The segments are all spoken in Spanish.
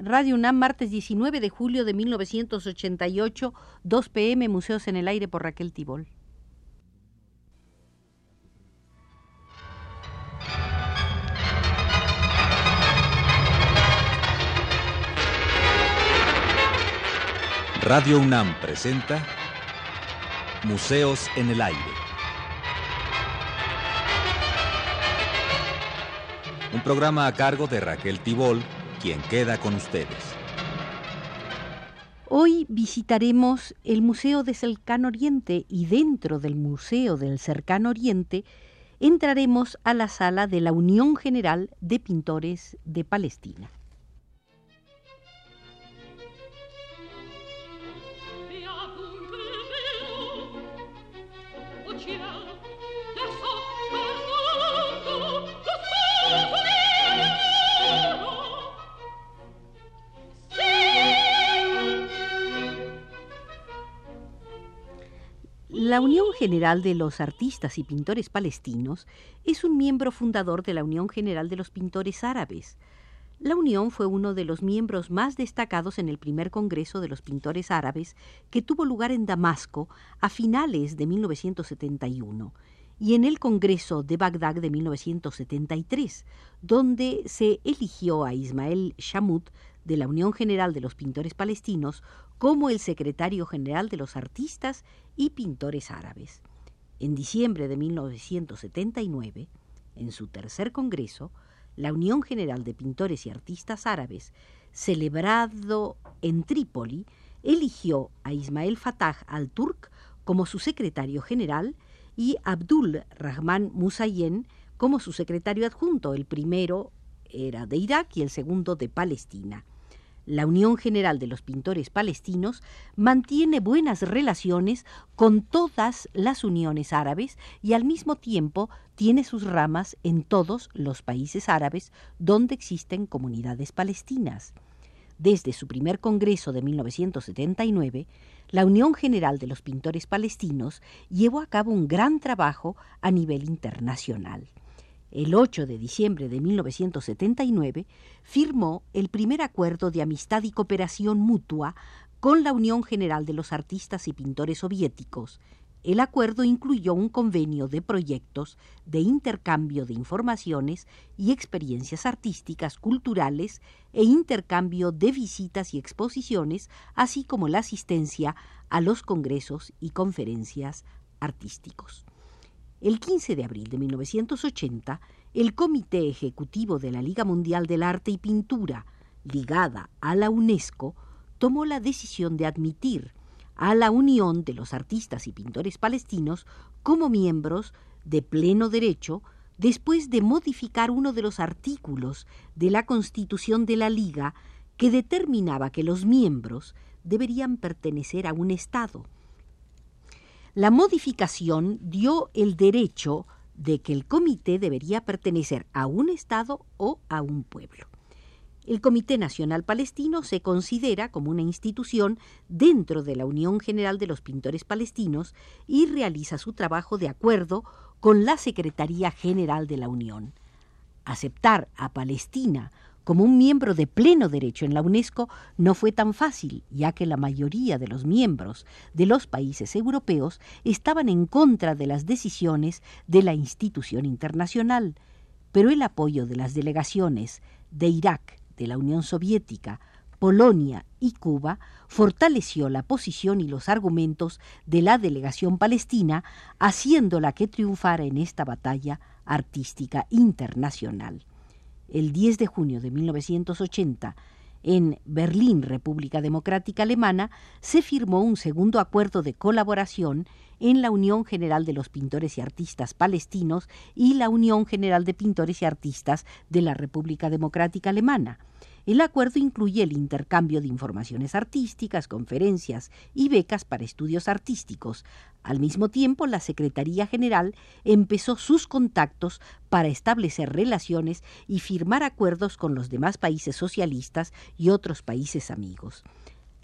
Radio UNAM, martes 19 de julio de 1988, 2 pm, Museos en el Aire por Raquel Tibol. Radio UNAM presenta Museos en el Aire. Un programa a cargo de Raquel Tibol quien queda con ustedes. Hoy visitaremos el Museo de Cercano Oriente y dentro del Museo del Cercano Oriente entraremos a la sala de la Unión General de Pintores de Palestina. La Unión General de los Artistas y Pintores Palestinos es un miembro fundador de la Unión General de los Pintores Árabes. La Unión fue uno de los miembros más destacados en el primer Congreso de los Pintores Árabes que tuvo lugar en Damasco a finales de 1971 y en el Congreso de Bagdad de 1973, donde se eligió a Ismael Shamut de la Unión General de los Pintores Palestinos como el secretario general de los artistas y pintores árabes. En diciembre de 1979, en su tercer congreso, la Unión General de Pintores y Artistas Árabes, celebrado en Trípoli, eligió a Ismael Fatah al-Turk como su secretario general y Abdul Rahman Musayen como su secretario adjunto. El primero era de Irak y el segundo de Palestina. La Unión General de los Pintores Palestinos mantiene buenas relaciones con todas las uniones árabes y al mismo tiempo tiene sus ramas en todos los países árabes donde existen comunidades palestinas. Desde su primer congreso de 1979, la Unión General de los Pintores Palestinos llevó a cabo un gran trabajo a nivel internacional el 8 de diciembre de 1979, firmó el primer acuerdo de amistad y cooperación mutua con la Unión General de los Artistas y Pintores Soviéticos. El acuerdo incluyó un convenio de proyectos de intercambio de informaciones y experiencias artísticas, culturales e intercambio de visitas y exposiciones, así como la asistencia a los congresos y conferencias artísticos. El 15 de abril de 1980, el Comité Ejecutivo de la Liga Mundial del Arte y Pintura, ligada a la UNESCO, tomó la decisión de admitir a la Unión de los Artistas y Pintores Palestinos como miembros de pleno derecho después de modificar uno de los artículos de la Constitución de la Liga que determinaba que los miembros deberían pertenecer a un Estado la modificación dio el derecho de que el comité debería pertenecer a un Estado o a un pueblo. El Comité Nacional Palestino se considera como una institución dentro de la Unión General de los Pintores Palestinos y realiza su trabajo de acuerdo con la Secretaría General de la Unión. Aceptar a Palestina como un miembro de pleno derecho en la UNESCO no fue tan fácil, ya que la mayoría de los miembros de los países europeos estaban en contra de las decisiones de la institución internacional, pero el apoyo de las delegaciones de Irak, de la Unión Soviética, Polonia y Cuba fortaleció la posición y los argumentos de la delegación palestina, haciéndola que triunfara en esta batalla artística internacional el 10 de junio de 1980, en Berlín, República Democrática Alemana, se firmó un segundo acuerdo de colaboración en la Unión General de los Pintores y Artistas Palestinos y la Unión General de Pintores y Artistas de la República Democrática Alemana. El acuerdo incluye el intercambio de informaciones artísticas, conferencias y becas para estudios artísticos. Al mismo tiempo, la Secretaría General empezó sus contactos para establecer relaciones y firmar acuerdos con los demás países socialistas y otros países amigos.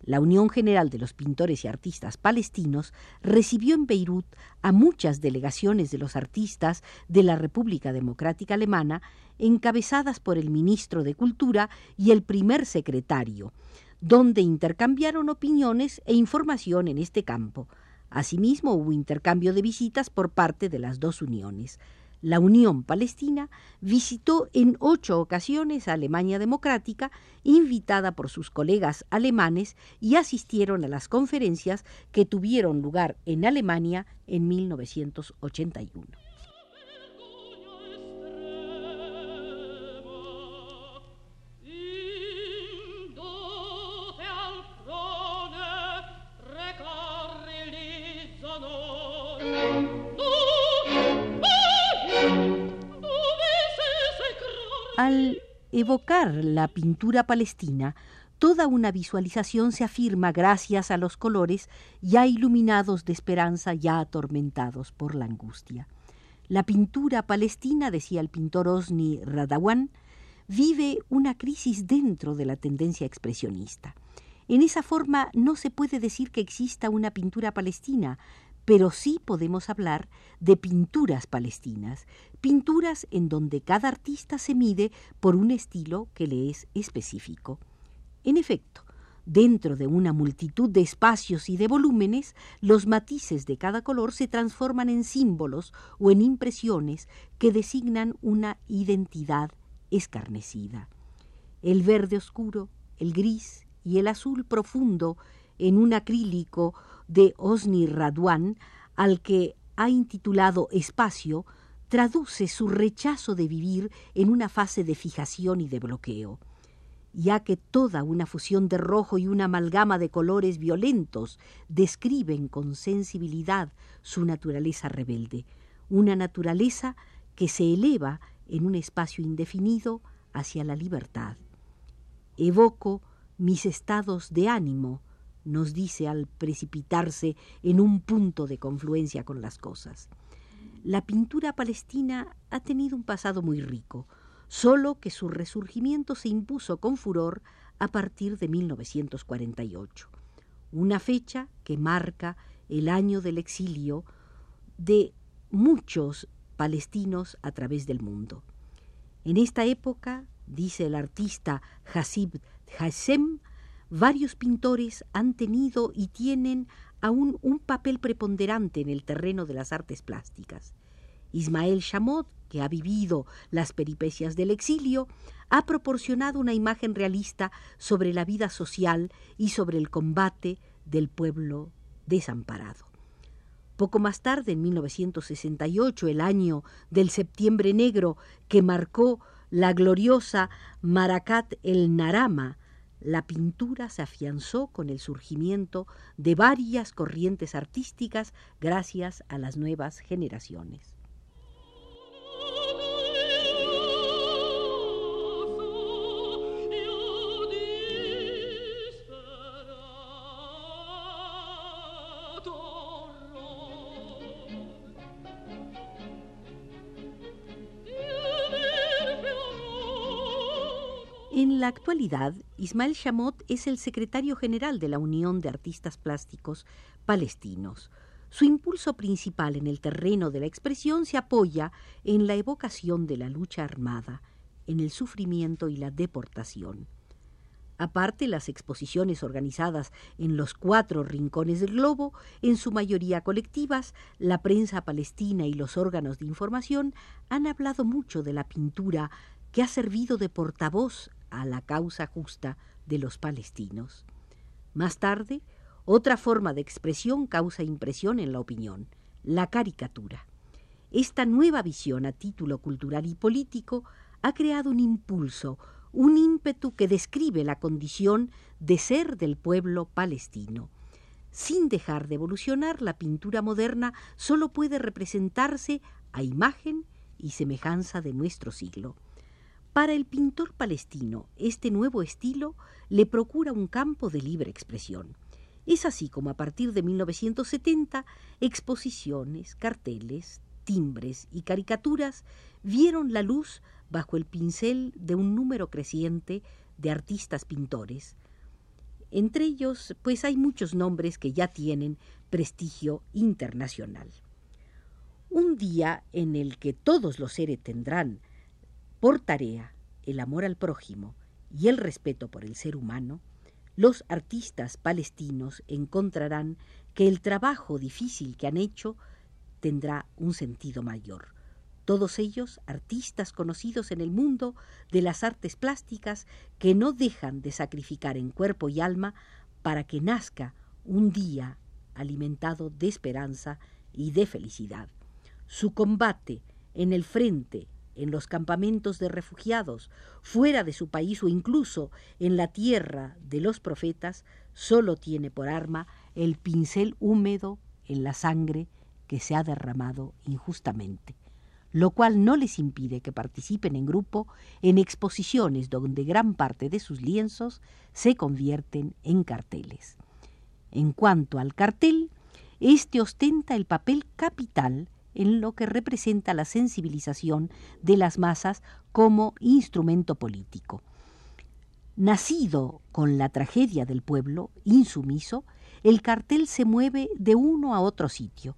La Unión General de los Pintores y Artistas Palestinos recibió en Beirut a muchas delegaciones de los artistas de la República Democrática Alemana, encabezadas por el ministro de Cultura y el primer secretario, donde intercambiaron opiniones e información en este campo. Asimismo, hubo intercambio de visitas por parte de las dos uniones la Unión Palestina visitó en ocho ocasiones a Alemania Democrática, invitada por sus colegas alemanes, y asistieron a las conferencias que tuvieron lugar en Alemania en 1981. Al evocar la pintura palestina, toda una visualización se afirma gracias a los colores ya iluminados de esperanza, ya atormentados por la angustia. La pintura palestina, decía el pintor Osni Radawan, vive una crisis dentro de la tendencia expresionista. En esa forma no se puede decir que exista una pintura palestina, pero sí podemos hablar de pinturas palestinas, pinturas en donde cada artista se mide por un estilo que le es específico. En efecto, dentro de una multitud de espacios y de volúmenes, los matices de cada color se transforman en símbolos o en impresiones que designan una identidad escarnecida. El verde oscuro, el gris y el azul profundo en un acrílico de Osni Radwan, al que ha intitulado Espacio, traduce su rechazo de vivir en una fase de fijación y de bloqueo, ya que toda una fusión de rojo y una amalgama de colores violentos describen con sensibilidad su naturaleza rebelde, una naturaleza que se eleva en un espacio indefinido hacia la libertad. Evoco mis estados de ánimo, nos dice al precipitarse en un punto de confluencia con las cosas. La pintura palestina ha tenido un pasado muy rico, solo que su resurgimiento se impuso con furor a partir de 1948, una fecha que marca el año del exilio de muchos palestinos a través del mundo. En esta época, dice el artista Hasib Hassem, varios pintores han tenido y tienen aún un papel preponderante en el terreno de las artes plásticas. Ismael Chamot, que ha vivido las peripecias del exilio, ha proporcionado una imagen realista sobre la vida social y sobre el combate del pueblo desamparado. Poco más tarde, en 1968, el año del septiembre negro que marcó la gloriosa Maracat el Narama, la pintura se afianzó con el surgimiento de varias corrientes artísticas gracias a las nuevas generaciones. En la actualidad, Ismael Chamot es el secretario general de la Unión de Artistas Plásticos Palestinos. Su impulso principal en el terreno de la expresión se apoya en la evocación de la lucha armada, en el sufrimiento y la deportación. Aparte, las exposiciones organizadas en los cuatro rincones del globo, en su mayoría colectivas, la prensa palestina y los órganos de información han hablado mucho de la pintura que ha servido de portavoz a la causa justa de los palestinos. Más tarde, otra forma de expresión causa impresión en la opinión, la caricatura. Esta nueva visión a título cultural y político ha creado un impulso, un ímpetu que describe la condición de ser del pueblo palestino. Sin dejar de evolucionar, la pintura moderna solo puede representarse a imagen y semejanza de nuestro siglo. Para el pintor palestino, este nuevo estilo le procura un campo de libre expresión. Es así como a partir de 1970 exposiciones, carteles, timbres y caricaturas vieron la luz bajo el pincel de un número creciente de artistas pintores. Entre ellos, pues hay muchos nombres que ya tienen prestigio internacional. Un día en el que todos los seres tendrán por tarea el amor al prójimo y el respeto por el ser humano, los artistas palestinos encontrarán que el trabajo difícil que han hecho tendrá un sentido mayor. Todos ellos artistas conocidos en el mundo de las artes plásticas que no dejan de sacrificar en cuerpo y alma para que nazca un día alimentado de esperanza y de felicidad. Su combate en el frente, en los campamentos de refugiados, fuera de su país o incluso en la tierra de los profetas, solo tiene por arma el pincel húmedo en la sangre que se ha derramado injustamente, lo cual no les impide que participen en grupo en exposiciones donde gran parte de sus lienzos se convierten en carteles. En cuanto al cartel, este ostenta el papel capital en lo que representa la sensibilización de las masas como instrumento político. Nacido con la tragedia del pueblo, insumiso, el cartel se mueve de uno a otro sitio.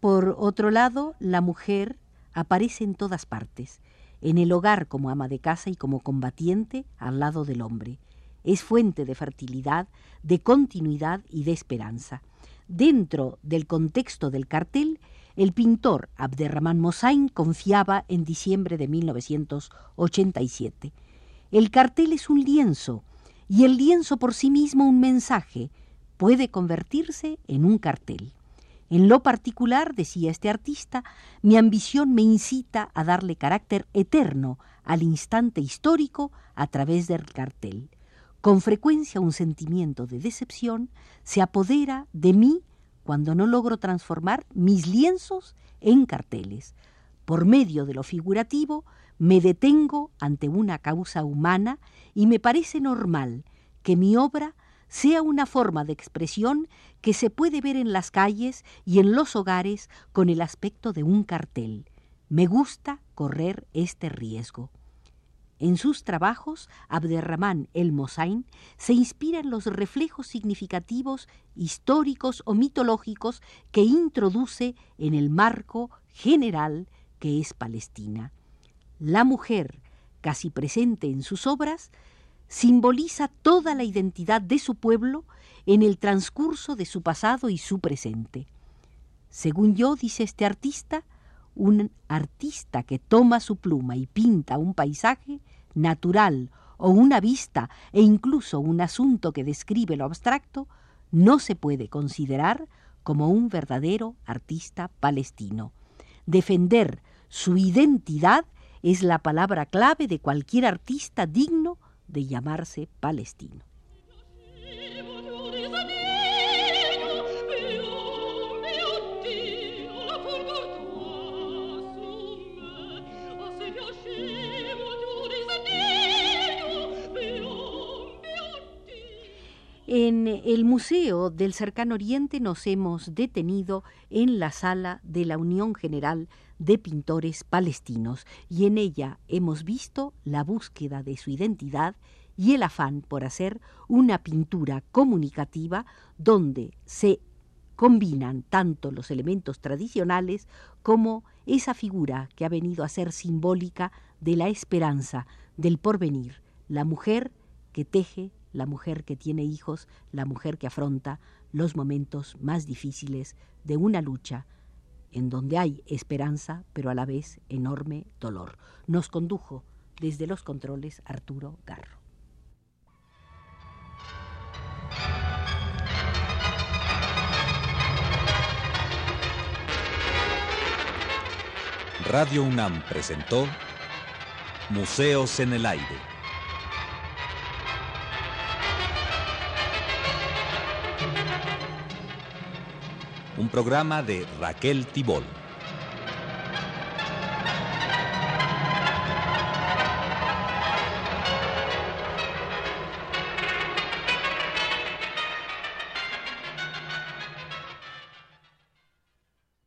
Por otro lado, la mujer aparece en todas partes, en el hogar como ama de casa y como combatiente al lado del hombre. Es fuente de fertilidad, de continuidad y de esperanza. Dentro del contexto del cartel, el pintor Abderrahman Mossain confiaba en diciembre de 1987. El cartel es un lienzo, y el lienzo por sí mismo un mensaje puede convertirse en un cartel. En lo particular, decía este artista, mi ambición me incita a darle carácter eterno al instante histórico a través del cartel. Con frecuencia un sentimiento de decepción se apodera de mí cuando no logro transformar mis lienzos en carteles. Por medio de lo figurativo, me detengo ante una causa humana y me parece normal que mi obra sea una forma de expresión que se puede ver en las calles y en los hogares con el aspecto de un cartel. Me gusta correr este riesgo. En sus trabajos, Abderramán el Mosain se inspira en los reflejos significativos, históricos o mitológicos que introduce en el marco general que es Palestina. La mujer, casi presente en sus obras, simboliza toda la identidad de su pueblo en el transcurso de su pasado y su presente. Según yo, dice este artista, un artista que toma su pluma y pinta un paisaje natural o una vista e incluso un asunto que describe lo abstracto, no se puede considerar como un verdadero artista palestino. Defender su identidad es la palabra clave de cualquier artista digno de llamarse palestino. En el Museo del Cercano Oriente nos hemos detenido en la sala de la Unión General de Pintores Palestinos y en ella hemos visto la búsqueda de su identidad y el afán por hacer una pintura comunicativa donde se combinan tanto los elementos tradicionales como esa figura que ha venido a ser simbólica de la esperanza, del porvenir, la mujer que teje la mujer que tiene hijos, la mujer que afronta los momentos más difíciles de una lucha en donde hay esperanza, pero a la vez enorme dolor. Nos condujo desde los controles Arturo Garro. Radio UNAM presentó Museos en el Aire. Un programa de Raquel Tibol.